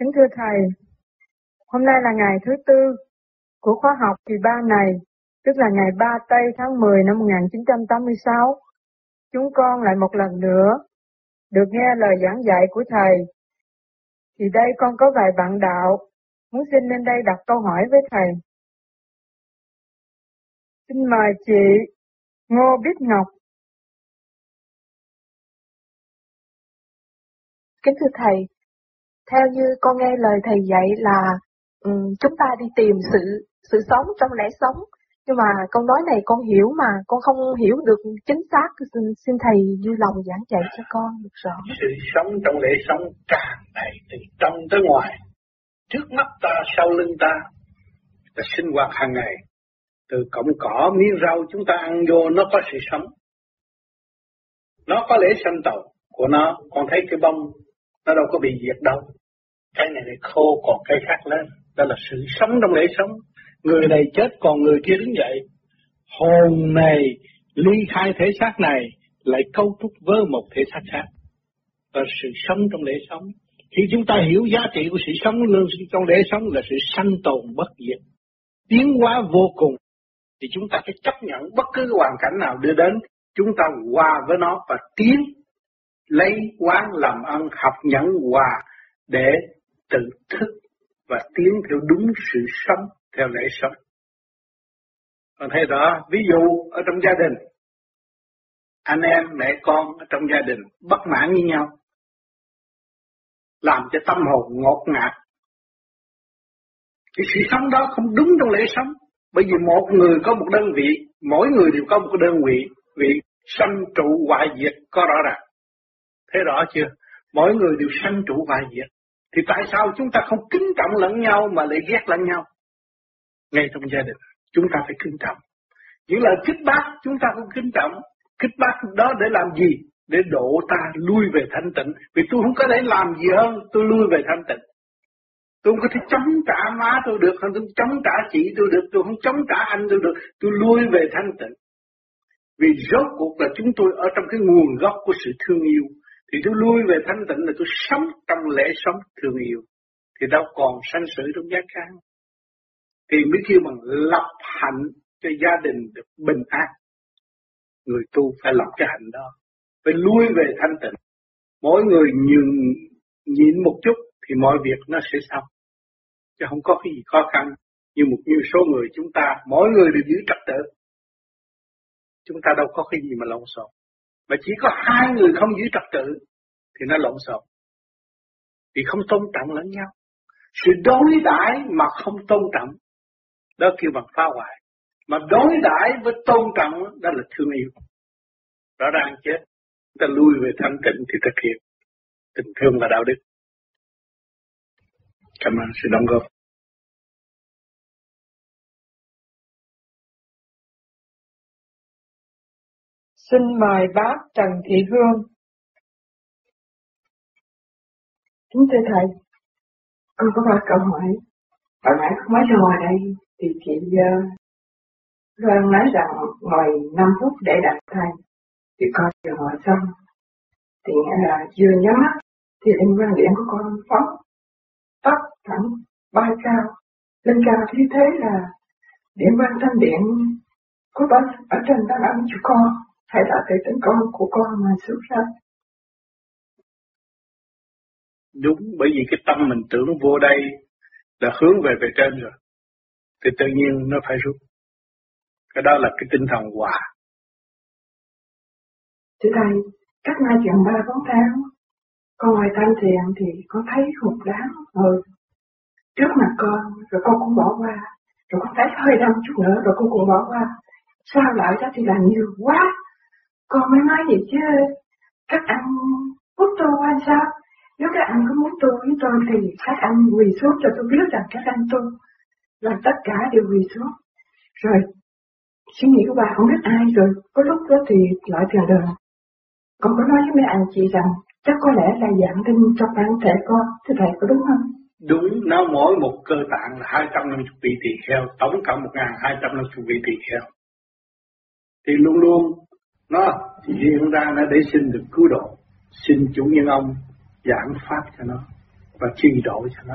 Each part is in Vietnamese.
Kính thưa Thầy, hôm nay là ngày thứ tư của khóa học kỳ 3 này, tức là ngày 3 Tây tháng 10 năm 1986. Chúng con lại một lần nữa được nghe lời giảng dạy của Thầy. Thì đây con có vài bạn đạo muốn xin lên đây đặt câu hỏi với Thầy. Xin mời chị Ngô Bích Ngọc. Kính thưa Thầy, theo như con nghe lời Thầy dạy là um, chúng ta đi tìm sự sự sống trong lẽ sống, nhưng mà câu nói này con hiểu mà con không hiểu được chính xác, xin, xin Thầy vui lòng giảng dạy cho con được rõ. Sự sống trong lễ sống càng ngày từ trong tới ngoài, trước mắt ta, sau lưng ta, ta sinh hoạt hàng ngày. Từ cọng cỏ, miếng rau chúng ta ăn vô nó có sự sống. Nó có lễ sanh tàu của nó, con thấy cái bông nó đâu có bị diệt đâu. Cái này lại khô còn cái khác lên, đó là sự sống trong lễ sống. Người này chết còn người kia đứng dậy. Hồn này ly khai thể xác này lại câu trúc với một thể xác khác. Và sự sống trong lễ sống. Khi chúng ta hiểu giá trị của sự sống trong lễ sống là sự sanh tồn bất diệt, tiến hóa vô cùng, thì chúng ta phải chấp nhận bất cứ hoàn cảnh nào đưa đến, chúng ta hòa với nó và tiến lấy quán làm ăn học nhẫn hòa để tự thức và tiến theo đúng sự sống theo lẽ sống. Còn thấy rõ, ví dụ ở trong gia đình, anh em, mẹ con ở trong gia đình bất mãn với nhau, làm cho tâm hồn ngột ngạt. Cái sự sống đó không đúng trong lễ sống, bởi vì một người có một đơn vị, mỗi người đều có một cái đơn vị, vị sanh trụ hoại diệt có rõ ràng thế rõ chưa? Mỗi người đều sanh trụ và diệt. Thì tại sao chúng ta không kính trọng lẫn nhau mà lại ghét lẫn nhau? Ngay trong gia đình, chúng ta phải kính trọng. Những lời kích bác chúng ta cũng kính trọng. Kích bác đó để làm gì? Để độ ta lui về thanh tịnh. Vì tôi không có thể làm gì hơn, tôi lui về thanh tịnh. Tôi không có thể chống trả má tôi được, không tôi chống trả chị tôi được, tôi không chống trả anh tôi được, tôi lui về thanh tịnh. Vì rốt cuộc là chúng tôi ở trong cái nguồn gốc của sự thương yêu. Thì tôi lui về thanh tịnh là tôi sống trong lễ sống thương yêu. Thì đâu còn sanh sự trong giác can. Thì mới kêu bằng lập hạnh cho gia đình được bình an. Người tu phải lập cái hạnh đó. Phải lui về thanh tịnh. Mỗi người nhường nhịn một chút thì mọi việc nó sẽ xong. Chứ không có cái gì khó khăn. Như một như số người chúng ta, mỗi người đều giữ trật tự. Chúng ta đâu có cái gì mà lộn xộn. Mà chỉ có hai người không giữ trật tự, thì nó lộn xộn. Vì không tôn trọng lẫn nhau. Sự đối đãi mà không tôn trọng, đó kêu bằng phá hoại. Mà đối đãi với tôn trọng, đó là thương yêu. Rõ ràng chết. Ta lui về thanh tịnh thì thực hiện tình thương và đạo đức. Cảm ơn sự đóng góp. Xin mời bác Trần Thị Hương. Kính thưa Thầy, con có ba câu hỏi. Hồi nãy mới ra ngoài đây thì chị uh, Loan nói rằng ngồi 5 phút để đặt thầy. Thì con vừa hỏi xong. Thì nghĩa là vừa nhắm mắt thì linh quan điện của con phóng tóc thẳng bay cao lên cao như thế là điện quan tâm điện của bác ở trên đang ăn cho con hay là từ tính con của con mà xuất ra? Đúng bởi vì cái tâm mình tưởng vô đây là hướng về về trên rồi. Thì tự nhiên nó phải rút. Cái đó là cái tinh thần hòa. Thưa thầy cách nay chừng ba bốn tháng con ngoài thanh thiện thì con thấy hụt đáng rồi trước mặt con rồi con cũng bỏ qua. Rồi con thấy hơi đau chút nữa rồi con cũng bỏ qua. Sao lại đó thì là nhiều quá con mới nói gì chứ, các anh hút tôi qua sao? Nếu các anh có muốn tôi với tôi thì các anh quỳ xuống cho tôi biết rằng các anh tu, là tất cả đều quỳ xuống. Rồi, suy nghĩ của bà không biết ai rồi, có lúc đó thì lại tiền đời con có nói với mấy anh chị rằng, chắc có lẽ là dạng tinh trong bản thể con, thưa thầy có đúng không? Đúng, nó mỗi một cơ tạng là 250 vị tỳ kheo, tổng cộng 1250 vị tỳ kheo. Thì luôn luôn nó hiện ra nó để xin được cứu độ xin chủ nhân ông giảng pháp cho nó và trì độ cho nó.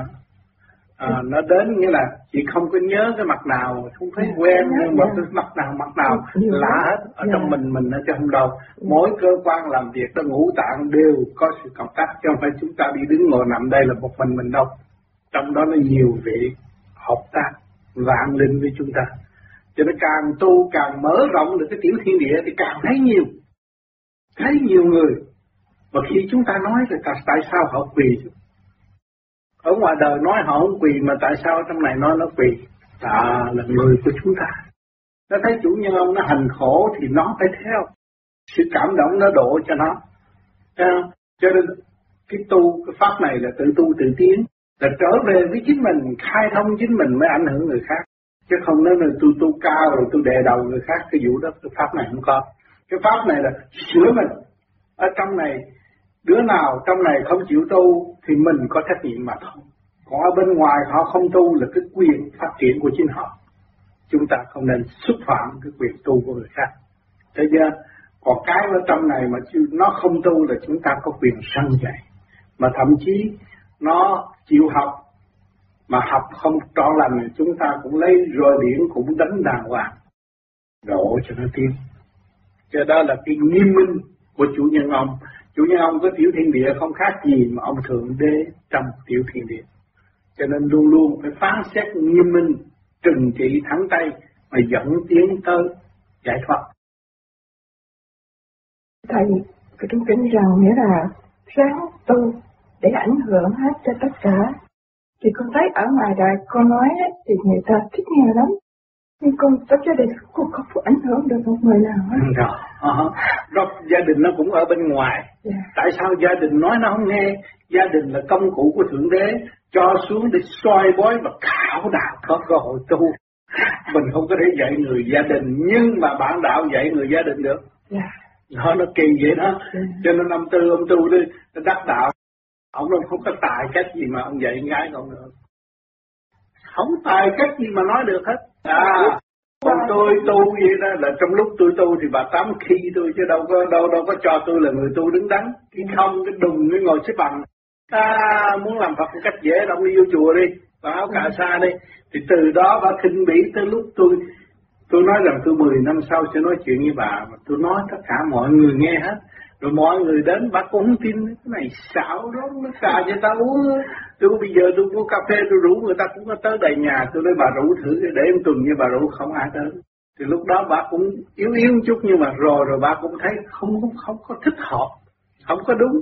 À, nó đến nghĩa là chị không có nhớ cái mặt nào không thấy quen nhưng mà yeah. mặt nào mặt nào lạ hết ở trong mình mình ở trong đầu. Mỗi cơ quan làm việc nó ngũ tạng đều có sự cộng tác chứ không phải chúng ta đi đứng ngồi nằm đây là một mình mình đâu. Trong đó nó nhiều vị hợp tác vạn linh với chúng ta cho nên càng tu, càng mở rộng được cái tiểu thiên địa thì càng thấy nhiều. Thấy nhiều người. Và khi chúng ta nói thì tại sao họ quỳ? Ở ngoài đời nói họ không quỳ mà tại sao trong này nói nó quỳ? À là người của chúng ta. Nó thấy chủ nhân ông nó hành khổ thì nó phải theo. Sự cảm động nó độ cho nó. Cho nên cái tu, cái pháp này là tự tu tự tiến, là trở về với chính mình, khai thông chính mình mới ảnh hưởng người khác chứ không nói là tu tu cao rồi tu đè đầu người khác, cái vụ đó cái pháp này không có. Cái pháp này là sửa mình. Ở trong này, đứa nào trong này không chịu tu thì mình có trách nhiệm mà thôi. Còn ở bên ngoài họ không tu là cái quyền phát triển của chính họ. Chúng ta không nên xúc phạm cái quyền tu của người khác. Thế chưa còn cái ở trong này mà nó không tu là chúng ta có quyền săn dạy mà thậm chí nó chịu học mà học không trọn lành, chúng ta cũng lấy roi điển cũng đánh đàng hoàng. Đổ cho nó tiến. Cho đó là cái nghiêm minh của chủ nhân ông. Chủ nhân ông có tiểu thiên địa không khác gì mà ông thượng đế trong tiểu thiên địa. Cho nên luôn luôn phải phán xét nghiêm minh, trừng trị thẳng tay mà dẫn tiến tới giải thoát. Thầy, cái trung kính rằng nghĩa là sáng tu để ảnh hưởng hết cho tất cả thì con thấy ở ngoài đời con nói ấy, thì người ta thích nghe lắm nhưng con tất gia đình cũng không có ảnh hưởng được một người nào hết rồi đó gia đình nó cũng ở bên ngoài yeah. Dạ. tại sao gia đình nói nó không nghe gia đình là công cụ của thượng đế cho xuống để soi bói và khảo đạo có cơ hội tu mình không có thể dạy người gia đình nhưng mà bản đạo dạy người gia đình được yeah. Dạ. nó nó kỳ vậy đó yeah. Dạ. cho nên ông tư ông tu đi đắc đạo ông đâu không có tài cách gì mà ông dạy gái con được. Không tài cách gì mà nói được hết. À còn tôi tu vậy đó, là trong lúc tôi tu thì bà tám khi tôi chứ đâu có, đâu đâu có cho tôi là người tu đứng đắn. Chứ không, cái đùng, cái ngồi xếp bằng. À muốn làm Phật một cách dễ, đâu đi vô chùa đi và áo cà sa đi. Thì từ đó bà khinh bỉ tới lúc tôi tôi nói rằng tôi 10 năm sau sẽ nói chuyện với bà. Mà tôi nói tất cả mọi người nghe hết rồi mọi người đến bác cũng không tin cái này xạo đó, nó xà cho ta uống tôi bây giờ tôi mua cà phê tôi rủ người ta cũng có tới đầy nhà, tôi nói bà rủ thử để em tuần như bà rủ, không ai tới. Thì lúc đó bà cũng yếu yếu chút, nhưng mà rồi rồi bà cũng thấy không không không có thích hợp, không có đúng.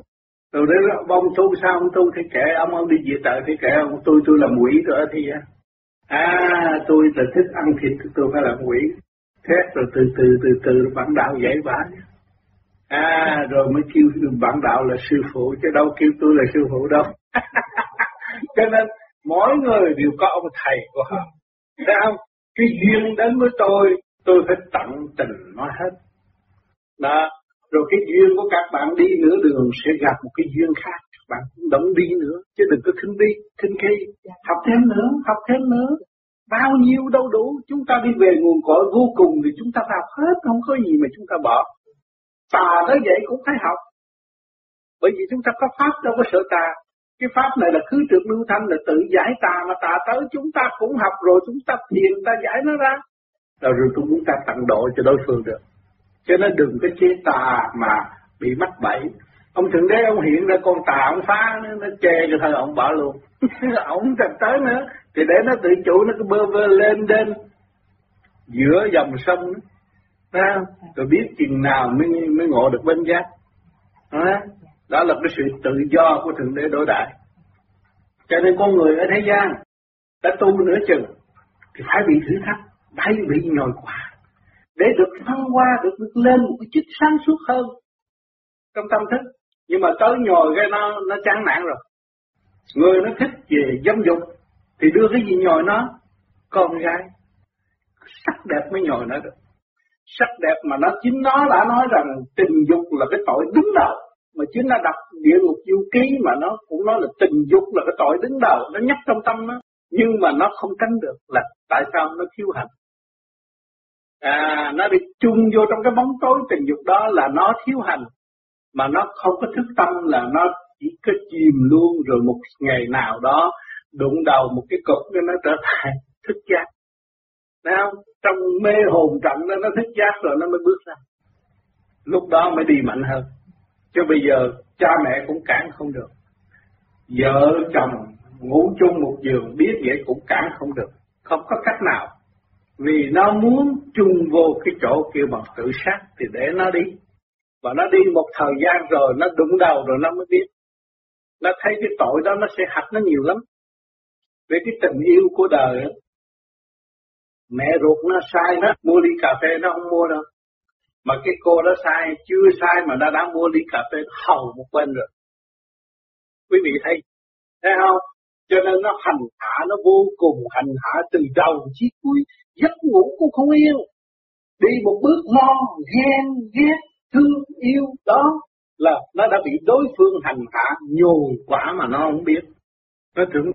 Rồi đấy ông tu sao, ông tu thì kệ, ông ông đi về tợ thì kệ, ông tôi tôi làm quỷ ở thì à tôi là thích ăn thịt, tôi phải làm quỷ. Thế rồi từ từ từ từ, bản đạo dạy bà à rồi mới kêu bạn đạo là sư phụ chứ đâu kêu tôi là sư phụ đâu. Cho nên mỗi người đều có ông thầy của họ. Thấy không? Cái duyên đến với tôi tôi phải tận tình nói hết. Đó. Rồi cái duyên của các bạn đi nửa đường sẽ gặp một cái duyên khác. Các bạn cũng đóng đi nữa chứ đừng có khinh đi khinh khi. Học thêm nữa học thêm nữa. Bao nhiêu đâu đủ chúng ta đi về nguồn cội vô cùng thì chúng ta học hết không có gì mà chúng ta bỏ tà tới vậy cũng phải học. Bởi vì chúng ta có pháp đâu có sợ tà. Cái pháp này là cứ trượt lưu thanh là tự giải tà mà tà tới chúng ta cũng học rồi chúng ta thiền ta giải nó ra. Rồi rồi chúng ta tặng độ cho đối phương được. Cho nên đừng có chế tà mà bị mắc bẫy. Ông thượng đế ông hiện ra con tà ông phá nó, nó chê cho thôi ông bỏ luôn. Ông cần tới nữa. Thì để nó tự chủ nó cứ bơ vơ lên lên giữa dòng sông đó, rồi biết chừng nào mới mới ngộ được bên giác. Đó, đó là cái sự tự do của thượng đế đối đại. Cho nên con người ở thế gian đã tu nửa chừng thì phải bị thử thách phải bị nhồi quả để được thăng hoa được, được lên một cái chức sáng suốt hơn trong tâm thức. Nhưng mà tới nhồi cái nó nó chán nản rồi. Người nó thích về dâm dục thì đưa cái gì nhồi nó? Con gái. Sắc đẹp mới nhồi nó được sắc đẹp mà nó, chính nó đã nói rằng tình dục là cái tội đứng đầu. Mà chính nó đọc địa ngục du ký mà nó cũng nói là tình dục là cái tội đứng đầu. Nó nhắc trong tâm nó. Nhưng mà nó không tránh được là tại sao nó thiếu hạnh à nó bị chung vô trong cái bóng tối tình dục đó là nó thiếu hành. Mà nó không có thức tâm là nó chỉ có chìm luôn rồi một ngày nào đó đụng đầu một cái cục nó trở thành thức giác. Thấy không? Trong mê hồn trận đó, nó thức giác rồi nó mới bước ra. Lúc đó mới đi mạnh hơn. Chứ bây giờ cha mẹ cũng cản không được. Vợ chồng ngủ chung một giường, biết vậy cũng cản không được. Không có cách nào. Vì nó muốn chung vô cái chỗ kia bằng tự sát thì để nó đi. Và nó đi một thời gian rồi, nó đụng đầu rồi nó mới biết. Nó thấy cái tội đó nó sẽ hạch nó nhiều lắm. Về cái tình yêu của đời Mẹ ruột nó sai nó mua ly cà phê nó không mua đâu. Mà cái cô đó sai, chưa sai mà đã đã mua ly cà phê hầu một bên rồi. Quý vị thấy, thấy không? Cho nên nó hành hạ, nó vô cùng hành hạ từ đầu chí cuối, giấc ngủ cũng không yên. Đi một bước lo, ghen, ghét, thương, yêu, đó là nó đã bị đối phương hành hạ, nhồi quả mà nó không biết. Nó tưởng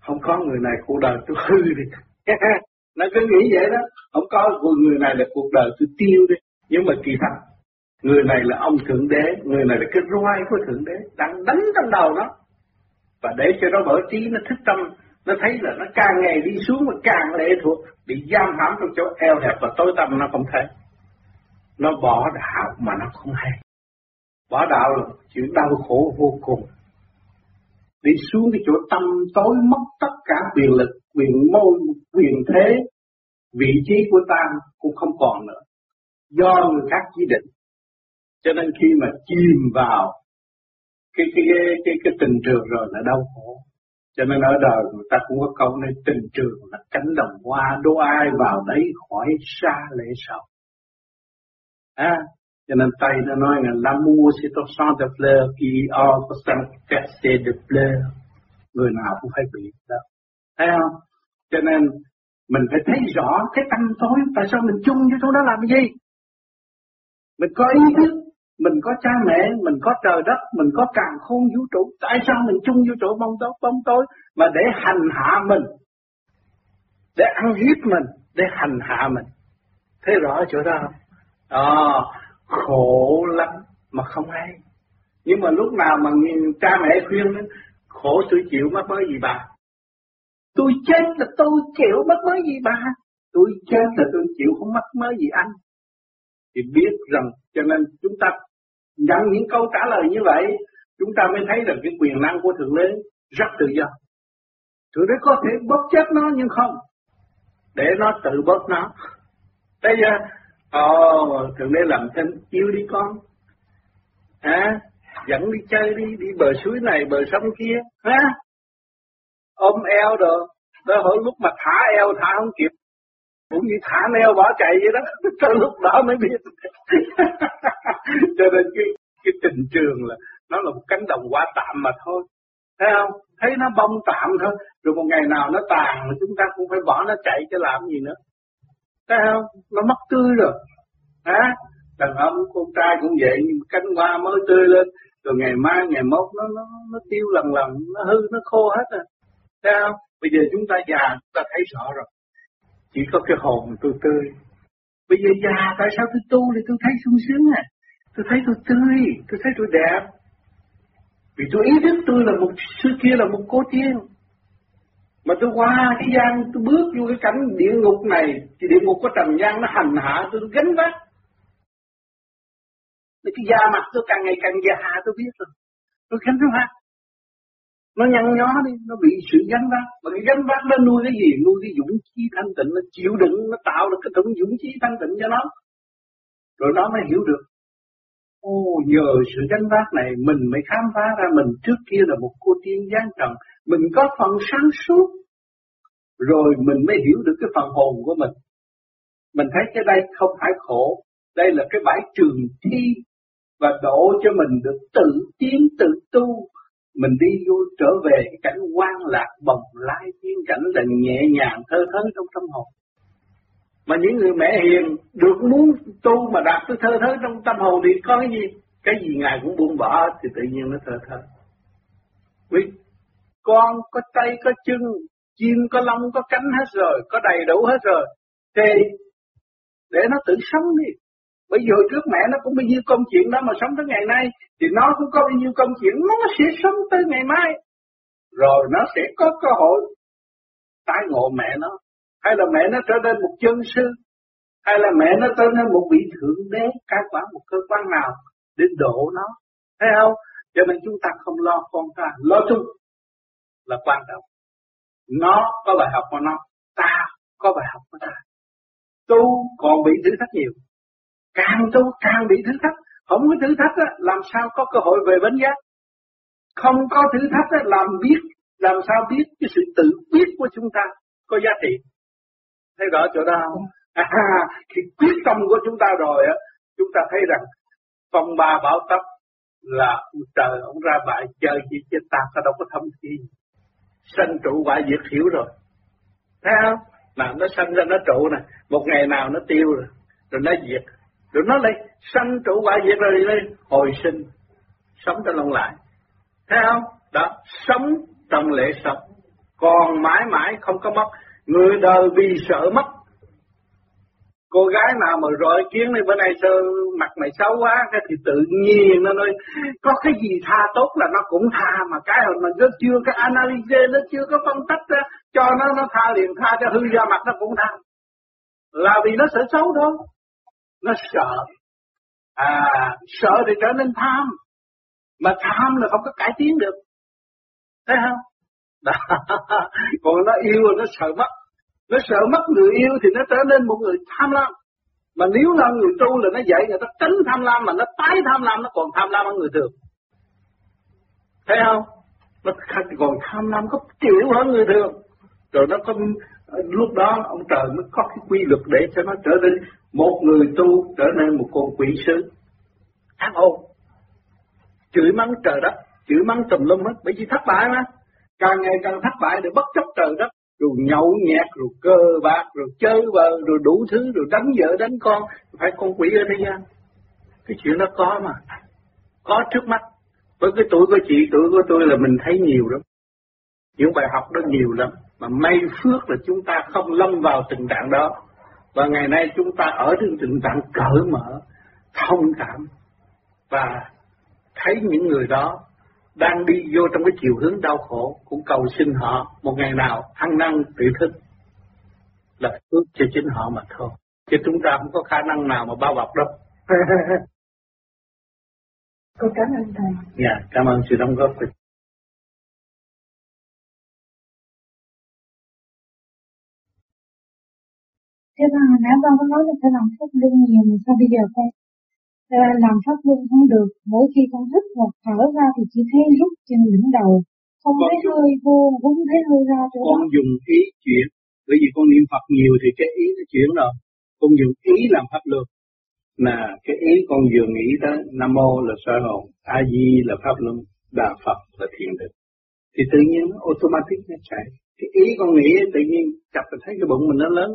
không có người này cuộc đời tôi hư đi nó cứ nghĩ vậy đó. Không có người này là cuộc đời tôi tiêu đi. Nhưng mà kỳ thật, người này là ông thượng đế, người này là cái roi của thượng đế đang đánh trong đầu nó. Và để cho nó mở trí, nó thức tâm, nó thấy là nó càng ngày đi xuống và càng lệ thuộc, bị giam hãm trong chỗ eo hẹp và tối tăm nó không thấy. Nó bỏ đạo mà nó không hay. Bỏ đạo là chuyện đau khổ vô cùng đi xuống cái chỗ tâm tối mất tất cả quyền lực, quyền môn, quyền thế, vị trí của ta cũng không còn nữa. Do người khác chỉ định. Cho nên khi mà chìm vào cái cái cái cái, cái tình trường rồi là đau khổ. Cho nên ở đời người ta cũng có câu này tình trường là cánh đồng hoa, đố ai vào đấy khỏi xa lễ sầu. À, cho nên Tây nó nói là l'amour c'est đẹp champ de fleurs qui offre sans casser de fleurs. Người nào cũng phải bị đó. Thấy không? Cho nên mình phải thấy rõ cái tâm tối, tại sao mình chung với chỗ đó làm gì? Mình có ý thức, mình có cha mẹ, mình có trời đất, mình có càng khôn vũ trụ. Tại sao mình chung vũ trụ bóng tối, bóng tối mà để hành hạ mình, để ăn hiếp mình, để hành hạ mình. Thấy rõ chỗ đó không? À, khổ lắm mà không hay. Nhưng mà lúc nào mà cha mẹ khuyên đó, khổ tôi chịu mất mới gì bà. Tôi chết là tôi chịu mất mới gì bà. Tôi chết là tôi chịu không mất mới gì anh. Thì biết rằng cho nên chúng ta nhận những câu trả lời như vậy, chúng ta mới thấy rằng cái quyền năng của Thượng Đế rất tự do. Thượng Đế có thể bóp chết nó nhưng không. Để nó tự bóp nó. Bây giờ Ờ, Ồ, thượng đế làm thêm yêu đi con. À, dẫn đi chơi đi, đi bờ suối này, bờ sông kia. Ha? Ôm eo rồi. Đó hồi lúc mà thả eo thả không kịp. Cũng như thả eo bỏ chạy vậy đó. Tới lúc đó mới biết. Cho nên cái, cái tình trường là nó là một cánh đồng quả tạm mà thôi. Thấy không? Thấy nó bông tạm thôi. Rồi một ngày nào nó tàn chúng ta cũng phải bỏ nó chạy cho làm gì nữa. Thấy không? Nó mất tươi rồi. Hả? Đàn ông, con trai cũng vậy, nhưng cánh hoa mới tươi lên, rồi ngày mai, ngày mốt nó nó nó tiêu lần lần, nó hư, nó khô hết rồi. Thấy không? Bây giờ chúng ta già, chúng ta thấy rõ rồi. Chỉ có cái hồn tôi tươi. Bây giờ già, tại sao tôi tu thì tôi thấy sung sướng à? Tôi thấy tôi tươi, tôi thấy tôi đẹp. Vì tôi ý thức tôi là một, xưa kia là một cô tiên. Mà tôi qua cái gian, tôi bước vô cái cảnh địa ngục này, thì địa ngục có trần gian nó hành hạ tôi, tôi gánh vác. thì Cái da mặt tôi càng ngày càng già tôi biết rồi. Tôi gánh vác. Nó nhăn nhó đi, nó bị sự gánh vác. Mà cái gánh vác nó nuôi cái gì? Nuôi cái dũng khí thanh tịnh, nó chịu đựng, nó tạo được cái tổng dũng khí thanh tịnh cho nó. Rồi nó mới hiểu được. Ô, nhờ sự gánh vác này mình mới khám phá ra mình trước kia là một cô tiên giáng trần mình có phần sáng suốt, rồi mình mới hiểu được cái phần hồn của mình. Mình thấy cái đây không phải khổ, đây là cái bãi trường thi và độ cho mình được tự tiến tự tu. Mình đi vô trở về cái cảnh quan lạc bồng lai tiên cảnh là nhẹ nhàng thơ thớn trong tâm hồn. Mà những người mẹ hiền được muốn tu mà đạt tới thơ thớn trong tâm hồn thì có cái gì? Cái gì Ngài cũng buông bỏ thì tự nhiên nó thơ thớn Quý con có tay có chân, chim có lông có cánh hết rồi, có đầy đủ hết rồi. Thì để nó tự sống đi. Bởi vì hồi trước mẹ nó cũng bao nhiêu công chuyện đó mà sống tới ngày nay, thì nó cũng có bao nhiêu công chuyện, nó sẽ sống tới ngày mai. Rồi nó sẽ có cơ hội tái ngộ mẹ nó. Hay là mẹ nó trở nên một chân sư. Hay là mẹ nó trở nên một vị thượng đế, cai quản một cơ quan nào để độ nó. Thấy không? Cho nên chúng ta không lo con ta, lo chung là quan trọng. Nó có bài học của nó, ta có bài học của ta. Tu còn bị thử thách nhiều. Càng tu càng bị thử thách. Không có thử thách á, làm sao có cơ hội về bến giác. Không có thử thách á, làm biết, làm sao biết cái sự tự biết của chúng ta có giá trị. Thấy rõ chỗ đó không? À, khi quyết tâm của chúng ta rồi á, chúng ta thấy rằng phong ba bảo tấp là trời ông ra bại chơi chỉ chết ta có đâu có thâm thi sanh trụ quả diệt hiểu rồi. Thấy không? Nào nó sanh ra, nó trụ nè. Một ngày nào nó tiêu rồi rồi nó diệt. Rồi nó lại sanh trụ quả diệt rồi đi. Hồi sinh, sống cho lòng lại. Thấy không? Đó, sống trong lễ sống. Còn mãi mãi không có mất. Người đời vì sợ mất cô gái nào mà rồi kiến này bữa nay sao mặt mày xấu quá cái thì tự nhiên nó nói có cái gì tha tốt là nó cũng tha mà cái hồi mà nó chưa cái analyze nó chưa có phân tích ra, cho nó nó tha liền tha cho hư ra mặt nó cũng tha. Là vì nó sợ xấu thôi. Nó sợ. À sợ thì trở nên tham. Mà tham là không có cải tiến được. Thấy không? Đó. còn nó yêu nó sợ mất nó sợ mất người yêu thì nó trở nên một người tham lam. Mà nếu là người tu là nó dạy người ta tránh tham lam mà nó tái tham lam nó còn tham lam hơn người thường. Thấy không? Nó còn tham lam có triệu hơn người thường. Rồi nó có lúc đó ông trời mới có cái quy luật để cho nó trở nên một người tu trở nên một con quỷ sứ. ác ô. Chửi mắng trời đất, chửi mắng tùm lum hết, bởi vì thất bại mà. Càng ngày càng thất bại để bất chấp trời đất, rồi nhậu nhẹt, rồi cơ bạc, rồi chơi bờ, rồi đủ thứ, rồi đánh vợ đánh con, phải con quỷ ở thế gian. Cái chuyện đó có mà, có trước mắt. Với cái tuổi của chị, tuổi của tôi là mình thấy nhiều lắm. Những bài học đó nhiều lắm. Mà may phước là chúng ta không lâm vào tình trạng đó. Và ngày nay chúng ta ở trong tình trạng cởi mở, thông cảm và thấy những người đó đang đi vô trong cái chiều hướng đau khổ cũng cầu xin họ một ngày nào ăn năn tự thức là phước cho chính họ mà thôi. Chứ chúng ta không có khả năng nào mà bao bọc đâu. Con cảm ơn thầy. Dạ cảm ơn sự đóng góp của Thế mà hồi nãy con có nói là phải làm phúc luân nhiều mà sao bây giờ con làm pháp luân không được, mỗi khi con hít hoặc thở ra thì chỉ thấy rút trên đỉnh đầu, không con thấy dùng, hơi vô, cũng thấy hơi ra chỗ Con đó. dùng ý chuyển, bởi vì con niệm Phật nhiều thì cái ý nó chuyển rồi, con dùng ý làm pháp luân. Là cái ý con vừa nghĩ tới Nam Mô là soi hồn, A Di là pháp luân, Đà Phật là thiền định. Thì tự nhiên nó automatic nó chạy. Cái ý con nghĩ tự nhiên chặt là thấy cái bụng mình nó lớn.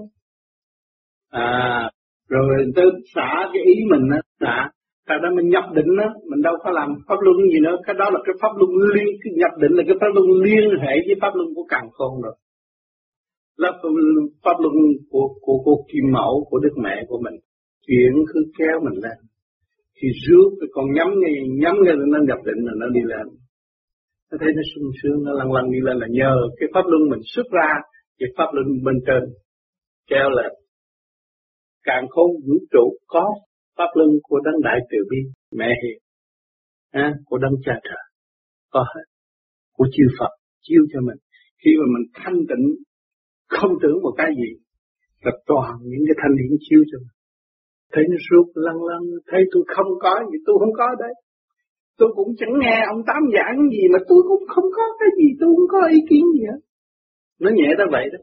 À, rồi tới xả cái ý mình á, à, Tại đó mình nhập định đó, mình đâu có làm pháp luân gì nữa, cái đó là cái pháp luân liên, cái nhập định là cái pháp luân liên hệ với pháp luân của càng khôn rồi. Là pháp luân của, của, của kim mẫu, của đức mẹ của mình. Chuyện cứ kéo mình lên. Thì rước cái con nhắm ngay, nhắm ngay là nó nhập định là nó đi lên. Nó thấy nó sung sướng, nó lăn lăn đi lên là nhờ cái pháp luân mình xuất ra, cái pháp luân bên trên kéo lên càng khôn vũ trụ có pháp luân của đấng đại từ bi mẹ hiền. À, của đấng cha trời. Có hết của chư Phật chiếu cho mình. Khi mà mình thanh tịnh không tưởng một cái gì là toàn những cái thanh điển chiếu cho mình. Thấy nó suốt lăn lăn thấy tôi không có gì tôi không có đấy. Tôi cũng chẳng nghe ông tám giảng gì mà tôi cũng không có cái gì tôi không có ý kiến gì hết. Nó nhẹ tới vậy đó.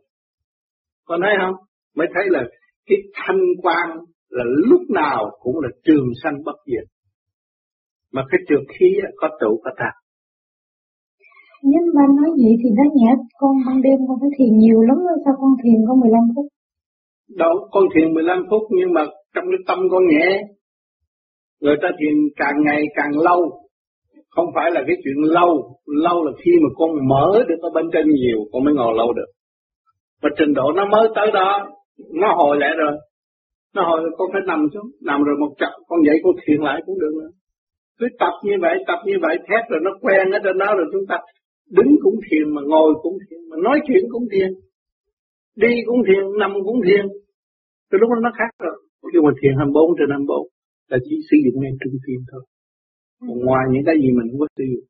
Con thấy không? Mới thấy là cái thanh quan là lúc nào cũng là trường sanh bất diệt. Mà cái trường khí có trụ có thật. Nhưng mà nói vậy thì nó nhẹ, con ban đêm con phải thiền nhiều lắm rồi, sao con thiền có 15 phút? Đâu, con thiền 15 phút nhưng mà trong cái tâm con nhẹ. Người ta thiền càng ngày càng lâu, không phải là cái chuyện lâu, lâu là khi mà con mở được ở bên trên nhiều, con mới ngồi lâu được. Và trình độ nó mới tới đó, nó hồi lại rồi, nó hỏi con phải nằm xuống nằm rồi một chậm con dậy con thiền lại cũng được nữa. Cứ tập như vậy tập như vậy thét rồi nó quen ở trên đó rồi chúng ta đứng cũng thiền mà ngồi cũng thiền mà nói chuyện cũng thiền đi cũng thiền nằm cũng thiền. Từ lúc đó nó khác rồi. Nhưng mà thiền 24 trên 24 là chỉ sử dụng ngay trung tâm thôi. Còn ngoài những cái gì mình không có sử dụng.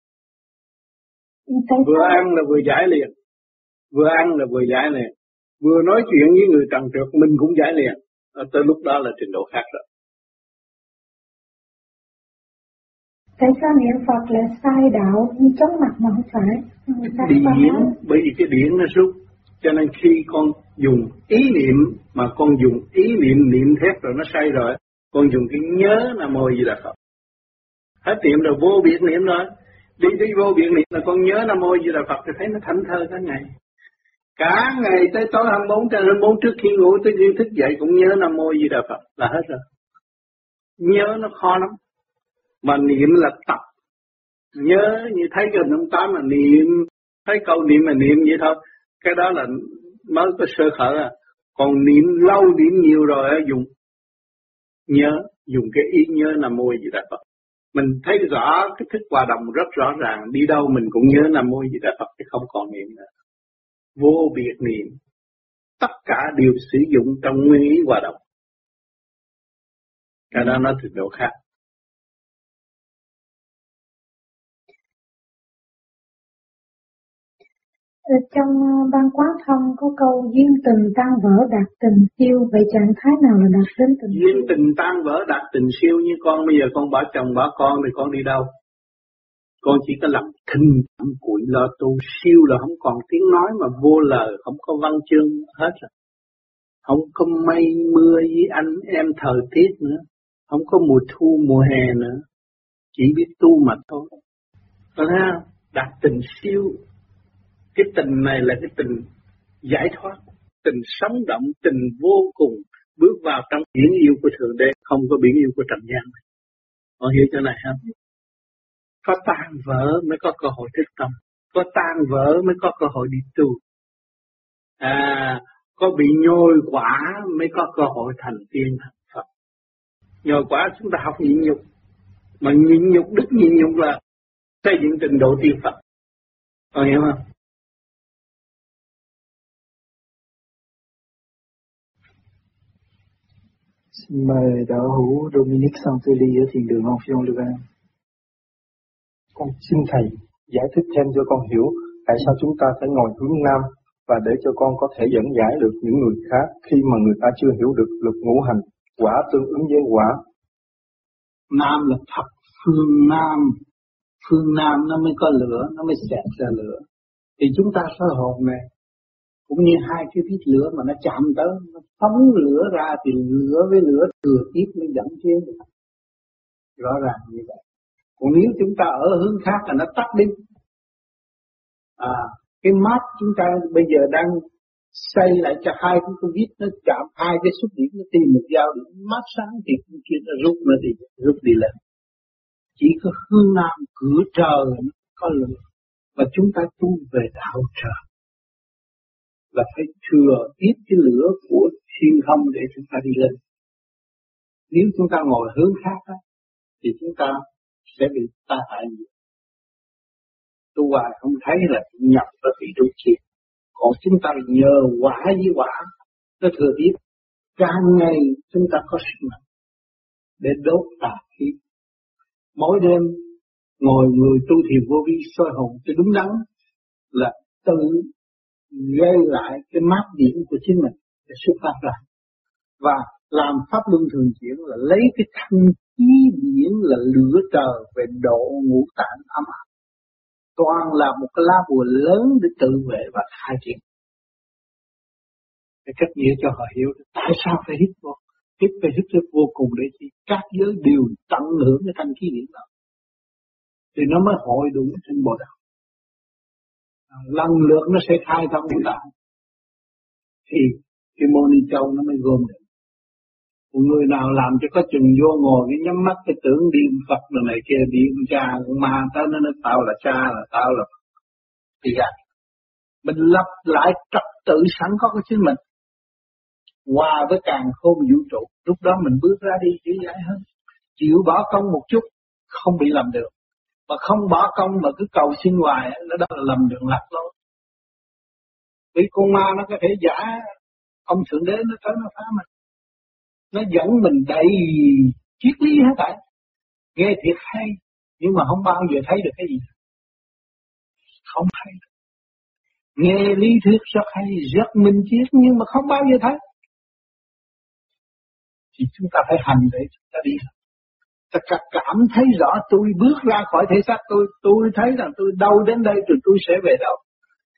Vừa ăn là vừa giải liền. Vừa ăn là vừa giải liền. Vừa nói chuyện với người trần trượt mình cũng giải liền ở tới lúc đó là trình độ khác rồi Tại sao niệm Phật lại sai đạo như chóng mặt mà không phải? Điển, bởi vì cái điển nó rút. Cho nên khi con dùng ý niệm mà con dùng ý niệm niệm thép rồi nó sai rồi, con dùng cái nhớ là mô gì là Phật. Hết niệm rồi vô biệt niệm rồi. Đi đi vô biệt niệm là con nhớ Nam Mô Di Đà Phật thì thấy nó thảnh thơ cả ngày. Cả ngày tới tối 24 trên 24 trước khi ngủ tới khi thức dậy cũng nhớ Nam Mô Di Đà Phật là hết rồi. Nhớ nó khó lắm. Mà niệm là tập. Nhớ như thấy gần năm tám mà niệm, thấy câu niệm mà niệm vậy thôi. Cái đó là mới có sơ khởi à. Còn niệm lâu niệm nhiều rồi dùng nhớ, dùng cái ý nhớ Nam Mô Di Đà Phật. Mình thấy rõ cái thức hòa đồng rất rõ ràng, đi đâu mình cũng nhớ Nam Mô Di Đà Phật chứ không còn niệm nữa. Vô biệt niệm, tất cả đều sử dụng trong nguyên ý hòa đồng. Cái đó nó thực độ khác. Trong ờ, ban quán thông có câu duyên tình tan vỡ đạt tình siêu, vậy trạng thái nào là đạt đến tình Duyên tình tan vỡ đạt tình siêu như con bây giờ con bỏ chồng bỏ con thì con đi đâu? Con chỉ có làm thinh tâm củi lo tu siêu là không còn tiếng nói mà vô lời, không có văn chương hết rồi. Không có mây mưa với anh em thời tiết nữa, không có mùa thu mùa hè nữa, chỉ biết tu mà thôi. Thấy không? Đạt tình siêu cái tình này là cái tình giải thoát, tình sống động, tình vô cùng, bước vào trong biển yêu của Thượng Đế, không có biển yêu của trần gian. con hiểu chỗ này không? Có tan vỡ mới có cơ hội thức tâm, có tan vỡ mới có cơ hội đi tu. À, có bị nhồi quả mới có cơ hội thành tiên thành Phật. Nhồi quả chúng ta học nhịn nhục, mà nhịn nhục, đức nhịn nhục là xây dựng trình độ tiên Phật. Có hiểu không? Xin mời đạo hữu Dominic Santelli ở thiền đường Hồng Phiên Lưu con xin Thầy giải thích thêm cho con hiểu tại sao chúng ta phải ngồi hướng Nam và để cho con có thể dẫn giải được những người khác khi mà người ta chưa hiểu được luật ngũ hành, quả tương ứng với quả. Nam là thập phương Nam, phương Nam nó mới có lửa, nó mới xẹt ra lửa. Thì chúng ta sơ hồn này, cũng như hai cái thiết lửa mà nó chạm tới nó phóng lửa ra thì lửa với lửa thừa tiếp mới dẫn tiến được rõ ràng như vậy còn nếu chúng ta ở hướng khác là nó tắt đi. À cái mát chúng ta bây giờ đang xây lại cho hai cái covid nó chạm hai cái xúc điểm nó tìm một giao điểm. Mát sáng thì cái chuyện nó rút nó đi rút đi lên. Chỉ có hướng nam cửa trời nó có lửa. Và chúng ta tu về đạo trời. Là phải thừa tiếp cái lửa của thiên không để chúng ta đi lên. Nếu chúng ta ngồi hướng khác đó, thì chúng ta sẽ bị ta hại nhiều. Tu hoài không thấy là nhập và bị đục thiệt. Còn chúng ta nhờ quả với quả, nó thừa biết, Càng ngày chúng ta có sức mạnh để đốt tà khí. Mỗi đêm ngồi người tu thiền vô vi soi hồn cho đúng đắn là tự gây lại cái mát điểm của chính mình để xuất phát ra và làm pháp luân thường chuyển là lấy cái thanh ý điển là lửa trời về độ ngũ tạng âm ẩm toàn là một cái lá bùa lớn để tự vệ và khai triển. Để cách nghĩa cho họ hiểu tại sao phải hít vô. Hít phải hít rất vô cùng để chi các giới đều tận hưởng cái thanh khí điển đó. Thì nó mới hội đủ trên bộ đạo lần lượt nó sẽ khai thông ngũ tạng thì cái môn châu nó mới gồm được người nào làm cho có chừng vô ngồi, cái nhắm mắt, cái tưởng đi Phật rồi này kia đi cha cũng ma tới nó nói tao là cha, là tao là thì vậy mình lập lại trật tự sẵn có của chính mình. Hòa với càng khôn vũ trụ, lúc đó mình bước ra đi dễ dãi hơn. Chịu bỏ công một chút, không bị lầm được mà không bỏ công mà cứ cầu xin hoài, nó đó là lầm đường lạc lối. Vì con ma nó có thể giả, ông thượng đế nó tới nó phá mình nó dẫn mình đầy triết lý hết tại nghe thiệt hay, nhưng mà không bao giờ thấy được cái gì không hay nghe lý thuyết rất hay, rất minh triết, nhưng mà không bao giờ thấy. Thì chúng ta phải hành để chúng ta đi ta cảm thấy rõ, tôi bước ra khỏi thể xác tôi tôi thấy rằng tôi đâu đến đây, rồi tôi sẽ về đâu.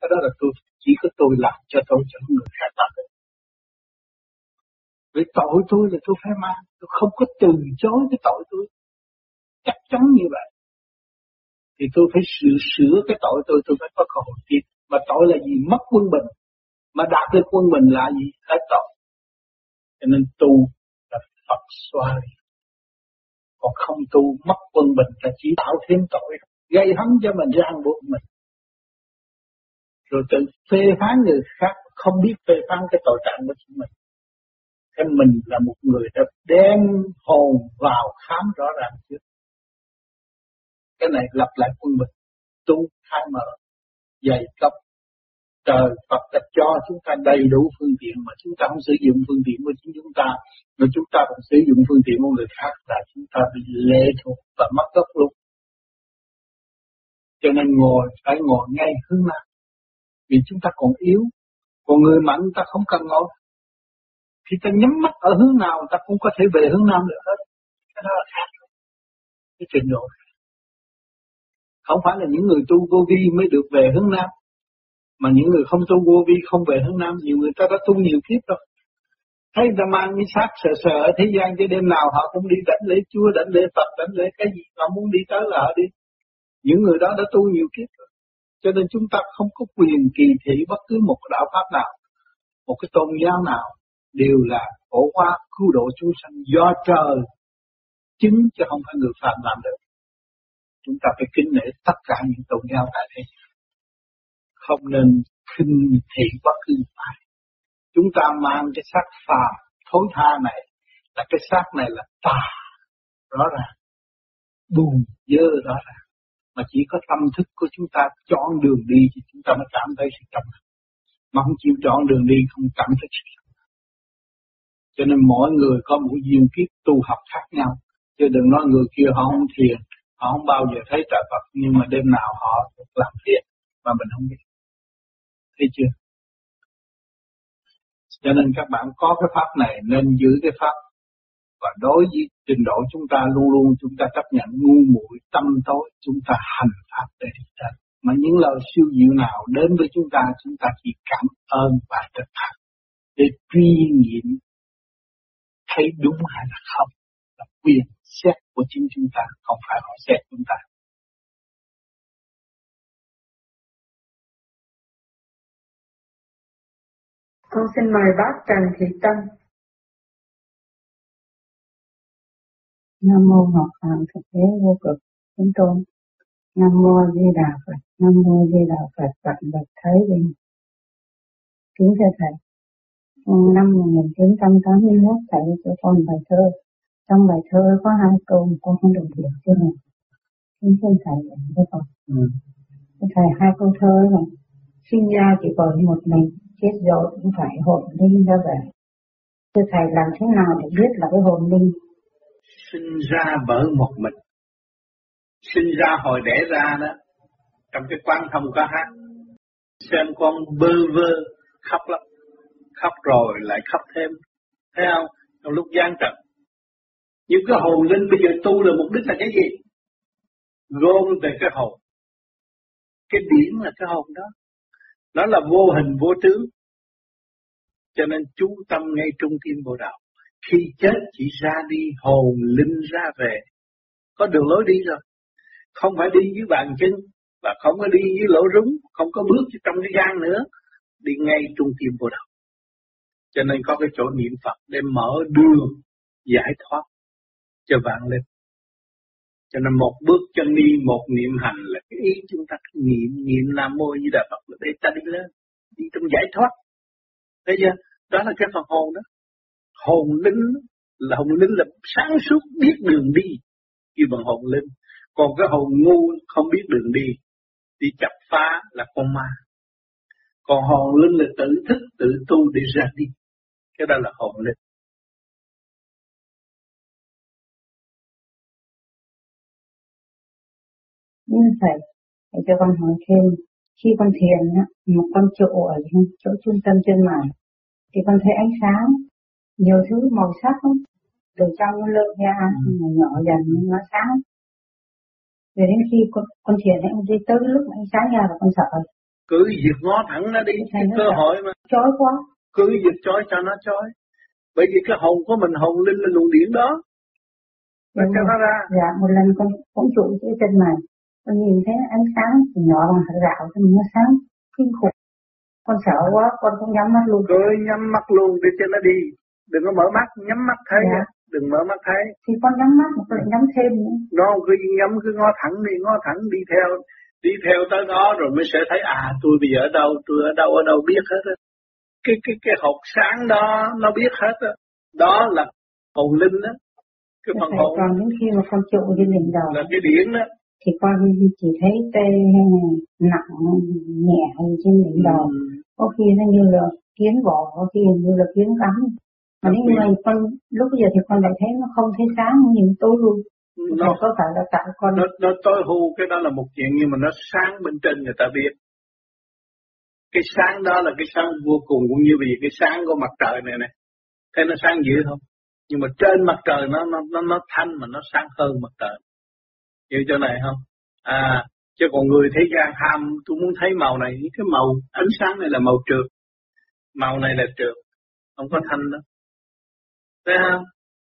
Cái đó là tôi, chỉ có tôi làm cho tôi, cho người khác làm được vì tội tôi là tôi phải mang. Tôi không có từ chối cái tội tôi. Chắc chắn như vậy. Thì tôi phải sửa sửa cái tội tôi tôi phải có cơ hội tiếp. Mà tội là gì? Mất quân bình. Mà đạt được quân bình là gì? Là tội. Cho nên tu là Phật xoa đi còn không tu, mất quân bình là chỉ tạo thêm tội. Gây hấn cho mình, ràng buộc mình. Rồi tự phê phán người khác, không biết phê phán cái tội trạng của chính mình cái mình là một người đã đem hồn vào khám rõ ràng trước. Cái này lặp lại quân bình tu khai mở dày cấp. Trời Phật đã cho chúng ta đầy đủ phương tiện mà chúng ta không sử dụng phương tiện của chính chúng ta, mà chúng ta còn sử dụng phương tiện của người khác là chúng ta bị lệ thuộc và mất gốc luôn. Cho nên ngồi, phải ngồi ngay hướng mặt. vì chúng ta còn yếu, còn người mạnh, ta không cần ngồi thì ta nhắm mắt ở hướng nào, ta cũng có thể về hướng nam được hết. Cái đó là khác. Cái trình độ không phải là những người tu vô vi mới được về hướng nam, mà những người không tu vô vi không về hướng nam, nhiều người ta đã tu nhiều kiếp rồi. Thấy ta mang cái xác sợ sợ ở thế gian cho đêm nào họ cũng đi đánh lễ chúa đánh lễ phật đánh lễ cái gì họ muốn đi tới là họ đi. Những người đó đã tu nhiều kiếp rồi. Cho nên chúng ta không có quyền kỳ thị bất cứ một đạo pháp nào, một cái tôn giáo nào đều là khổ hóa cứu độ chúng sanh do trời, chứng chứ không phải người phạm làm được. Chúng ta phải kính nể tất cả những tôn giáo tại thế không nên khinh thị bất cứ ai. Chúng ta mang cái xác phàm thối tha này, là cái xác này là tà, rõ ràng. Buồn, dơ rõ ràng. Mà chỉ có tâm thức của chúng ta chọn đường đi thì chúng ta mới cảm thấy sự trong mà không chịu chọn đường đi, không cảm thấy sự cho nên mỗi người có một duyên kiếp tu học khác nhau. Chứ đừng nói người kia họ không thiền, họ không bao giờ thấy trời Phật, nhưng mà đêm nào họ làm thiền mà mình không biết. Thấy chưa? Cho nên các bạn có cái pháp này nên giữ cái pháp. Và đối với trình độ chúng ta luôn luôn chúng ta chấp nhận ngu muội tâm tối, chúng ta hành pháp để đi tới mà những lời siêu diệu nào đến với chúng ta chúng ta chỉ cảm ơn và thực hành. Để truy nghiệm thấy đúng hay là không là quyền xét của chính chúng ta không phải họ xét chúng ta Con xin mời bác Trần Thị Tân. Nam mô Ngọc Hoàng Thực Tế Vô Cực Chúng Tôn. Nam mô Di Đà Phật. Nam mô Di Đà Phật. Phật bậc Thái Bình. Kính thưa Thầy. Năm 1981 Thầy cho con bài thơ. Trong bài thơ có hai câu con không đủ hiểu cho mình. Kính xin Thầy cho con. Ừ. Thầy hai câu thơ này. Sinh ra chỉ còn một mình chết rồi cũng phải hồn linh ra về. Thưa Thầy làm thế nào để biết là cái hồn linh? Sinh ra bởi một mình. Sinh ra hồi đẻ ra đó, trong cái quan thông ca hát, xem con bơ vơ khóc lắm, khóc rồi lại khóc thêm, thấy không? Trong lúc gian trật. những cái hồn linh bây giờ tu là mục đích là cái gì? Gom về cái hồn. Cái điển là cái hồn đó. Nó là vô hình vô tướng. Cho nên chú tâm ngay trung tim bộ đạo. Khi chết chỉ ra đi hồn linh ra về. Có đường lối đi rồi. Không phải đi dưới bàn chân. Và không có đi dưới lỗ rúng. Không có bước trong cái gian nữa. Đi ngay trung tim bộ đạo. Cho nên có cái chỗ niệm Phật để mở đường giải thoát cho vạn linh. Cho nên một bước chân đi, một niệm hành là cái ý chúng ta niệm, niệm Nam Mô Di Đà Phật để ta đi lên, đi trong giải thoát. Thấy chưa? Đó là cái phần hồn đó. hồn linh là hồn linh là sáng suốt biết đường đi khi bằng hồn linh còn cái hồn ngu không biết đường đi đi chập phá là con ma còn hồn linh là tự thức tự tu để ra đi cái đó là hồn linh. Như vậy để cho con hỏi thêm. Khi con thiền á, một con trụ ở chỗ trung tâm chân mày thì con thấy ánh sáng nhiều thứ màu sắc không từ trong nó lơ ra ừ. nhỏ dần nó sáng. Rồi đến khi con, con thiền ấy, đi tới lúc ánh sáng ra là con sợ. Cứ việc ngó thẳng nó đi cái cơ hội mà. Chói quá cứ việc chói cho nó chói. Bởi vì cái hồn của mình hồn linh là luồng điển đó. Đúng cho nó ra. Dạ một lần con cũng trụ dưới chân mày con nhìn thấy ánh sáng nhỏ bằng hạt gạo thì nó sáng kinh khủng. Con sợ quá con không nhắm mắt luôn. Cứ nhắm mắt luôn để cho nó đi. Đừng có mở mắt nhắm mắt thấy. Dạ. đừng mở mắt thấy. Thì con nhắm mắt mà con lại nhắm thêm nữa. Nó cứ nhắm cứ ngó thẳng đi ngó thẳng đi theo. Đi theo tới đó rồi mới sẽ thấy à tôi bây giờ ở đâu tôi ở đâu ở đâu biết hết á cái cái cái hộp sáng đó nó biết hết á. Đó là hồn linh đó cái phần hồn còn đến khi mà con trụ trên đỉnh đầu. Là cái điển đó thì con chỉ thấy tê hay là nặng nhẹ hay trên đỉnh đầu. Ừ. có khi nó như là kiến vỏ có khi như là kiến cắn mà nếu mà con lúc giờ thì con lại thấy nó không thấy sáng nhìn tối luôn. Nó có phải là tại con. Nó, nó tối hù cái đó là một chuyện nhưng mà nó sáng bên trên người ta biết cái sáng đó là cái sáng vô cùng cũng như vì cái sáng của mặt trời này này thấy nó sáng dữ không? Nhưng mà trên mặt trời nó nó nó, nó thanh mà nó sáng hơn mặt trời. Hiểu chỗ này không? À chứ còn người thế gian ham tôi muốn thấy màu này cái màu ánh sáng này là màu trượt. Màu này là trượt không có thanh đâu. Thấy không?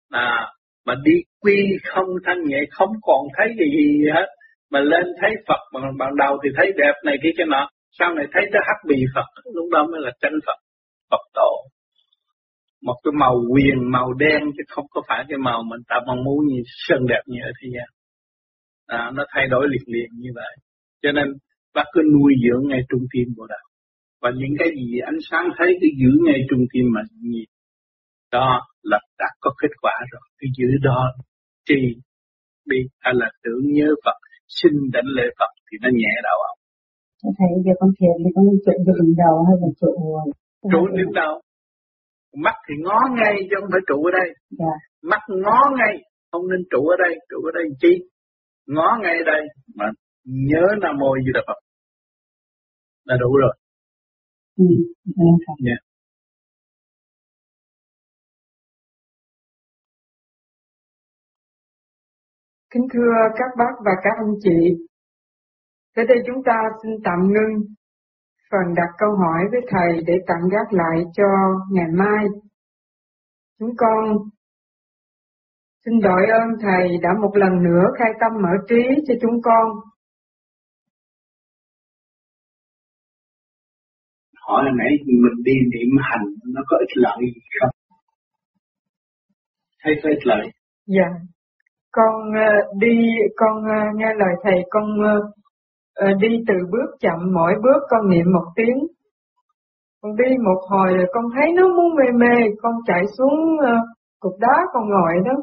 À mà đi quy không thanh nhẹ không còn thấy gì hết. Mà lên thấy Phật bằng bằng đầu thì thấy đẹp này kia cái nọ sau này thấy nó hắc bì Phật lúc đó mới là chân Phật Phật tổ. Một cái màu quyền màu đen chứ không có phải cái màu mình ta mong muốn như sơn đẹp như ở thế gian. À, nó thay đổi liền liền như vậy. Cho nên bác cứ nuôi dưỡng ngay trung tim của đạo. Và những cái gì ánh sáng thấy cứ giữ ngay trung tim mà nhịp đó là đã có kết quả rồi. Cứ giữ đó trì đi hay là tưởng nhớ Phật xin đảnh lễ Phật thì nó nhẹ đạo ông thầy giờ con thiền thì con trụ cho đỉnh đầu hay là trụ trụ đỉnh đầu. Mắt thì ngó ngay chứ không phải trụ ở đây. Dạ. mắt ngó ngay không nên trụ ở đây. Trụ ở đây chi? Ngó ngay đây mà nhớ nam mô di đà phật. Là đủ rồi. Ừ, yeah. Dạ. Kính thưa các bác và các anh chị, tới đây chúng ta xin tạm ngưng phần đặt câu hỏi với Thầy để tạm gác lại cho ngày mai. Chúng con xin đội ơn Thầy đã một lần nữa khai tâm mở trí cho chúng con. Hỏi nãy mình đi niệm hành nó có ích lợi gì không? Thấy có ích lợi? Dạ. Con uh, đi, con uh, nghe lời Thầy, con à, Ờ, đi từ bước chậm mỗi bước con niệm một tiếng. Con đi một hồi rồi con thấy nó muốn mê mê con chạy xuống ờ, cục đá con ngồi đó.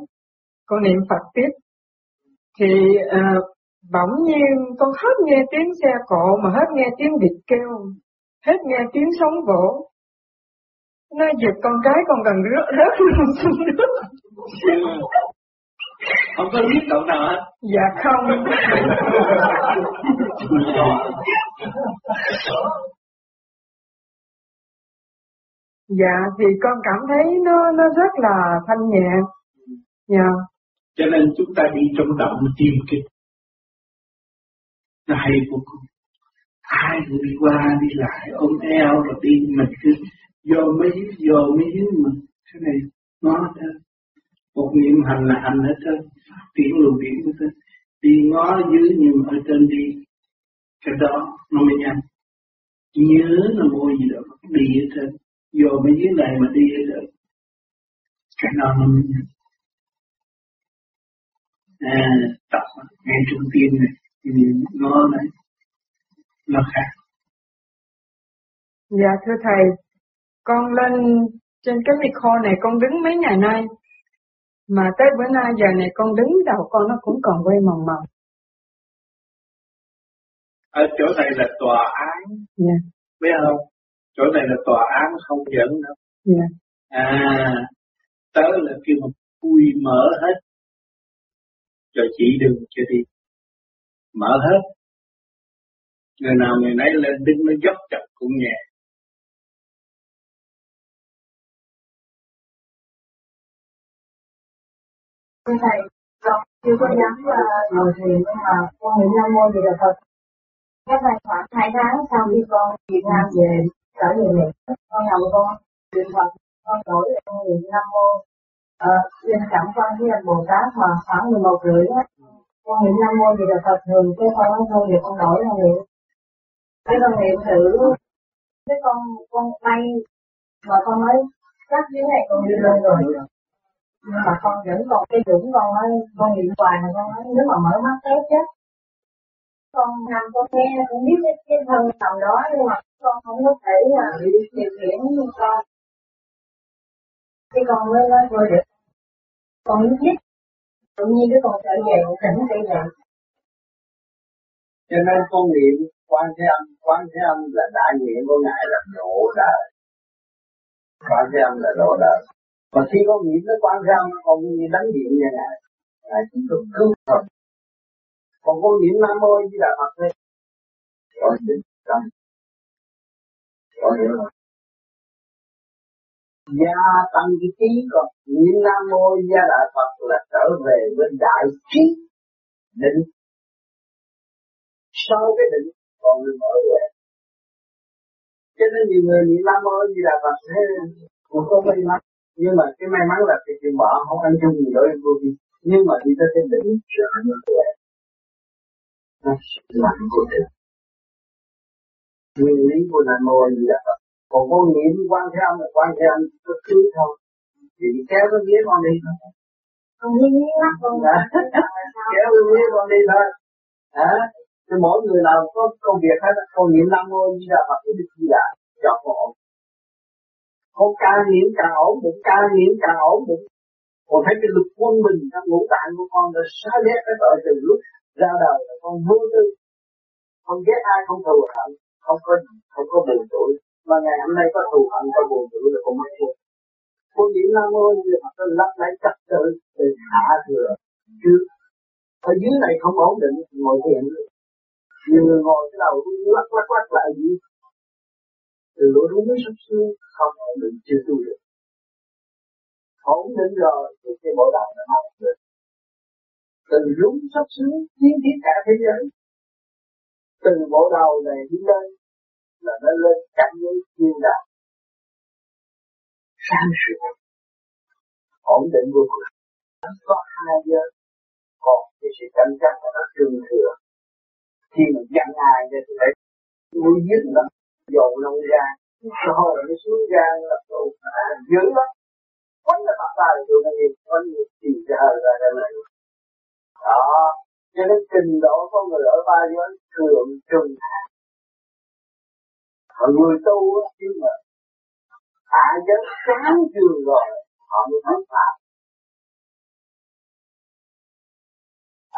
Con niệm Phật tiếp. Thì uh, bỗng nhiên con hết nghe tiếng xe cộ mà hết nghe tiếng vịt kêu hết nghe tiếng sóng vỗ. Nó giật con cái con gần rớt rớt luôn xuống nước. không có biết cậu nào hết dạ không. Dạ thì con cảm thấy nó nó rất là thanh nhẹ. Dạ. Cho nên chúng ta đi trong động tìm cái nó hay vô cùng. Ai cũng đi qua đi lại ôm eo rồi đi mình cứ vô mấy vô mấy mà cái này nó một niệm hành là hành hết thôi, tiến luồng điển hết thôi, đi ngó dưới nhưng ở trên đi cái đó nó mới nhanh nhớ là mua gì đó đi hết trơn vô mấy dưới này mà đi hết trơn cái đó nó mới nhanh à, tập ngay trung tiên này thì nó này. Nó khác. Dạ thưa thầy. Con lên Trên cái micro này con đứng mấy ngày nay, mà tới bữa nay giờ này con đứng đầu con nó cũng còn quay mầm mầm. Ở chỗ này là tòa án. Yeah. Biết không? Chỗ này là tòa án không dẫn đâu. Yeah. À, tớ là kêu mà vui mở hết. Cho chỉ đường cho đi. Mở hết. Người nào người nấy lên đứng nó dốc chặt cũng nhẹ. Thưa Thầy, con chưa có dám ngồi thiền nhưng mà con niệm Nam Mô Di Đà Phật. Cách đây khoảng hai tháng sau khi con Việt Nam về, trở về miền con nằm con niệm Phật, con đổi lại con niệm Nam Mô. Ờ, xin cảm quan với anh Bồ Tát mà khoảng 11 rưỡi á, con niệm Nam Mô Di Đà Phật thường cái con nói thôi thì con đổi là niệm. Cái con niệm thử, cái con con bay mà con nói chắc dưới này con đi lên rồi nhưng mà con vẫn còn cái dũng con nói con niệm hoài mà con nói nếu mà mở mắt té chết. Con nằm con nghe cũng biết cái, cái thân tầm đó nhưng mà con không có thể là điều khiển con. Cái con mới nói thôi được. Con biết biết tự nhiên cái con trở về tỉnh cây vậy cho nên con niệm quan thế âm quan thế âm là đại diện của ngài là độ đời. Quan thế âm là độ đời còn khi con nghĩ nó quan ram con như đánh điện như này là chỉ được cứu thôi còn con niệm nam mô chỉ là phật thôi con định tâm con hiểu không gia tăng cái trí còn niệm nam mô gia đại phật là trở về với đại trí định. Sau cái định còn người mở về cho nên nhiều người niệm nam mô gì là phật thế cũng không may mắn nhưng mà cái may mắn là cái chuyện bỏ không ăn chung gì đối với vô vi nhưng mà đi tới cái đỉnh trở thành một tuệ nó làm của mình nguyên lý của nam mô gì Phật. Còn con niệm quan thế âm là quan thế âm có thứ thôi. Thì kéo cái vía con đi. Thôi con đi nghĩ mắt con kéo cái vía con đi thôi. Hả? Thì mỗi người nào có công việc hết. Con niệm nam mô di đà phật cái di đà chọn một con càng niệm càng ổn bụng, càng niệm càng ổn bụng. Còn thấy cái lực quân bình trong ngũ tạng của con đã xóa ghét cái tội từ lúc ra đời là con vô tư con ghét ai không thù hận không có không có buồn tuổi mà ngày hôm nay có thù hận có buồn tuổi là con mất luôn. con niệm nam mô như mà nó lắp lại trật tự để hạ thừa chứ ở dưới này không ổn định ngồi thiền nhiều người ngồi cái đầu lắc lắc lắc lại gì từ lỗ đúng với sắp xưa không ổn định, chưa tu được ổn định rồi thì cái bộ đạo nó học được từ đúng sắp xưa tiến tiến cả thế giới. Từ bộ đầu này đi lên là nó lên cảnh giới thiên đạo sáng suốt ổn định vô cùng. Có hai giới còn cái sự tranh chấp nó trường thừa. Khi mà giận ai thì phải nuôi dưỡng nó dồn nó ra. Rồi nó xuống ra là tụ dữ lắm. Quánh là bắt tay tụi nó nhìn quánh gì ra ra ra này đó. Cho nên trình độ con người ở ba giới thường trung hạ. Còn người tu chứ mà hạ giới sáng trường rồi, họ mới thất phạm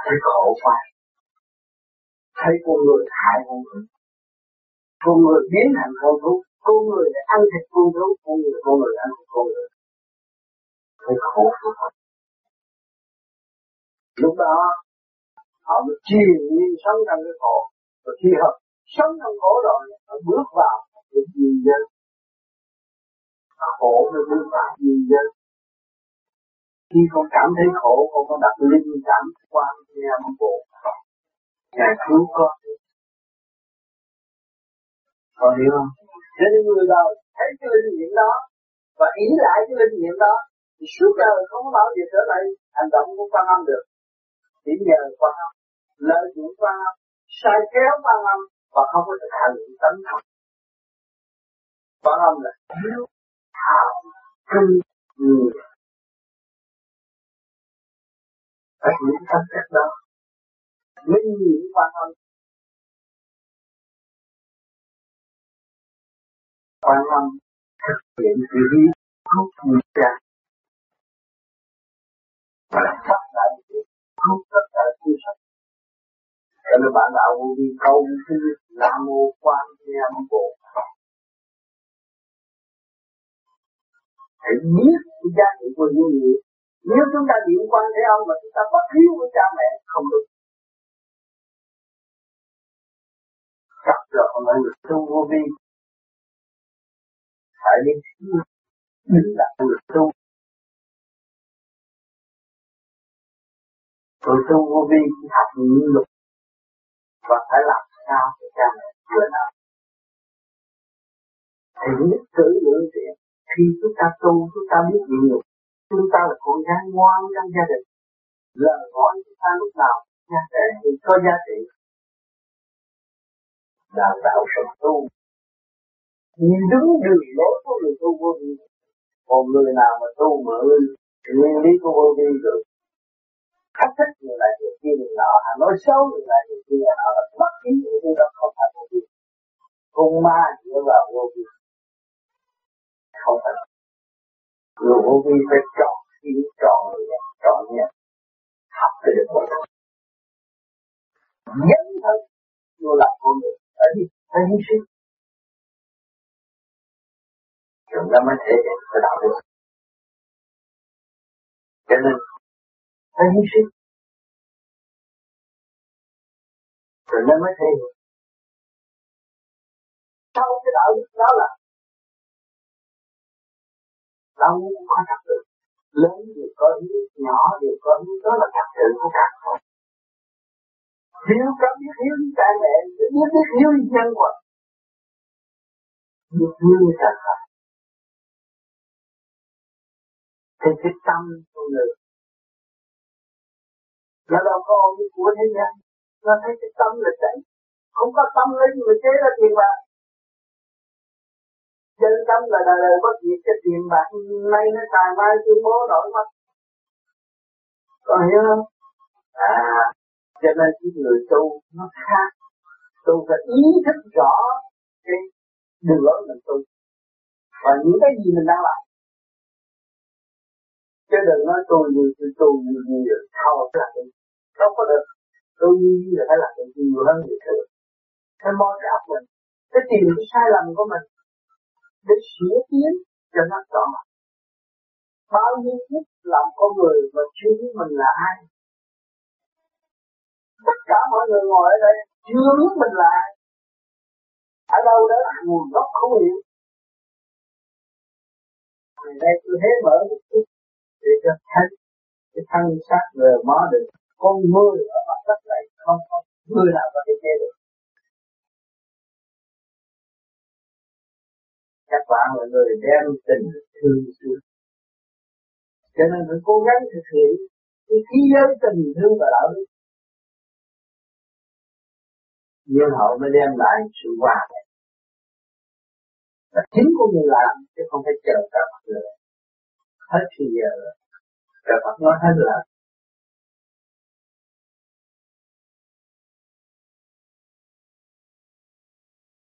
thấy khổ quá. Thấy con người hại con người con người biến thành con thú. Con người để ăn thịt con thú, con người con người ăn thịt con người. Phải khổ lúc đó, họ mới chìm nhiên sống trong cái khổ. Và khi họ sống trong khổ rồi họ bước vào cái gì dân khổ mới bước vào gì dân khi con cảm thấy khổ, con có đặt linh cảm quan nghe một bộ ngài cứu con. Còn hiểu không? Nên người đời thấy cái linh nghiệm đó và ý lại cái linh nghiệm đó, thì suốt đời không có bao giờ trở lại hành động của quan âm được. Chỉ nhờ quan âm, lợi dụng quan âm, sai kéo quan âm và không có thực hành tấn thật. quan âm là hiếu thảo trung người. Phải hiểu cách cách đó. Minh những quan âm quan âm thực hiện sự lý thuốc người ra và làm phát lại thuốc tất cả siêu sạch cho nên bạn đạo vô vi câu sư nam mô quan âm bồ hãy biết cái giá trị của những gì nếu chúng ta niệm quan thế âm mà chúng ta bất hiếu với cha mẹ, không được. Chắc là không mọi được tu vô vi phải biết mình là người tu. Người tu vô vi học những luật. Và phải làm sao để cha mẹ vừa nào. Thì nhất cử lưỡng tiện khi chúng ta tu chúng ta biết nhịn nhục chúng ta là con gái ngoan trong gia đình. Lời nói chúng ta lúc nào trẻ thì có giá trị. Đào tạo sự tu nhìn đúng đường lối của người tu vô vi. Còn người nào mà tu mà nguyên lý của vô vi được, thách thức người này người kia người nọ hay nói xấu người này người kia người nọ là bất kỳ điều đó không phải vô vi. Con ma dựa vào vô vi. Không phải. Người vô vi phải chọn khi chọn người này, chọn nhé học để được một nhân thân vô làm con người phải đi, phải hy sinh rồi nó mới thể hiện cái đạo đức. Cho nên, phải hy sinh. Rồi nó mới thể hiện. Sau cái đạo đức đó là đâu có thật sự lớn thì có ý nhỏ thì có ý đó là thật sự của cả thôi hiểu có biết hiểu với cha mẹ biết biết hiểu với nhân quả. Biết hiểu với cả phật. Thì cái tâm của người. Nó đâu có ôm của thế gian. Nó thấy cái tâm là chạy không có tâm lấy người chế ra tiền bạc. Chân tâm là đời đời bất diệt cái tiền bạc nay nó xài mai tuyên bố đổi mất. Còn hiểu không? À cho nên cái người tu nó khác. Tu phải ý thức rõ cái đường lối mình tu. Và những cái gì mình đang làm chứ đừng nói tôi nhiều tôi tu nhiều nhiều thao là đi không có được. Tôi như nhiều là phải làm được nhiều hơn người thường phải moi cái óc mình. Phải tìm cái sai lầm của mình. Để sửa tiến cho nó rõ. Bao nhiêu phút làm con người mà chưa biết mình là ai. Tất cả mọi người ngồi ở đây chưa biết mình là ai. Ở đâu đó nguồn gốc không hiểu. Ngày nay tôi hé mở một chút để cho thấy cái thân xác về mó được. Con người ở mặt đất này không có người nào có thể che được? Các bạn là người đem tình thương xuống cho nên phải cố gắng thực hiện cái khí giới tình thương và đạo đức nhân họ mới đem lại sự hòa hợp là chính của người làm, chứ không phải chờ cả mặt người hết thì giờ rồi Phật nói hết là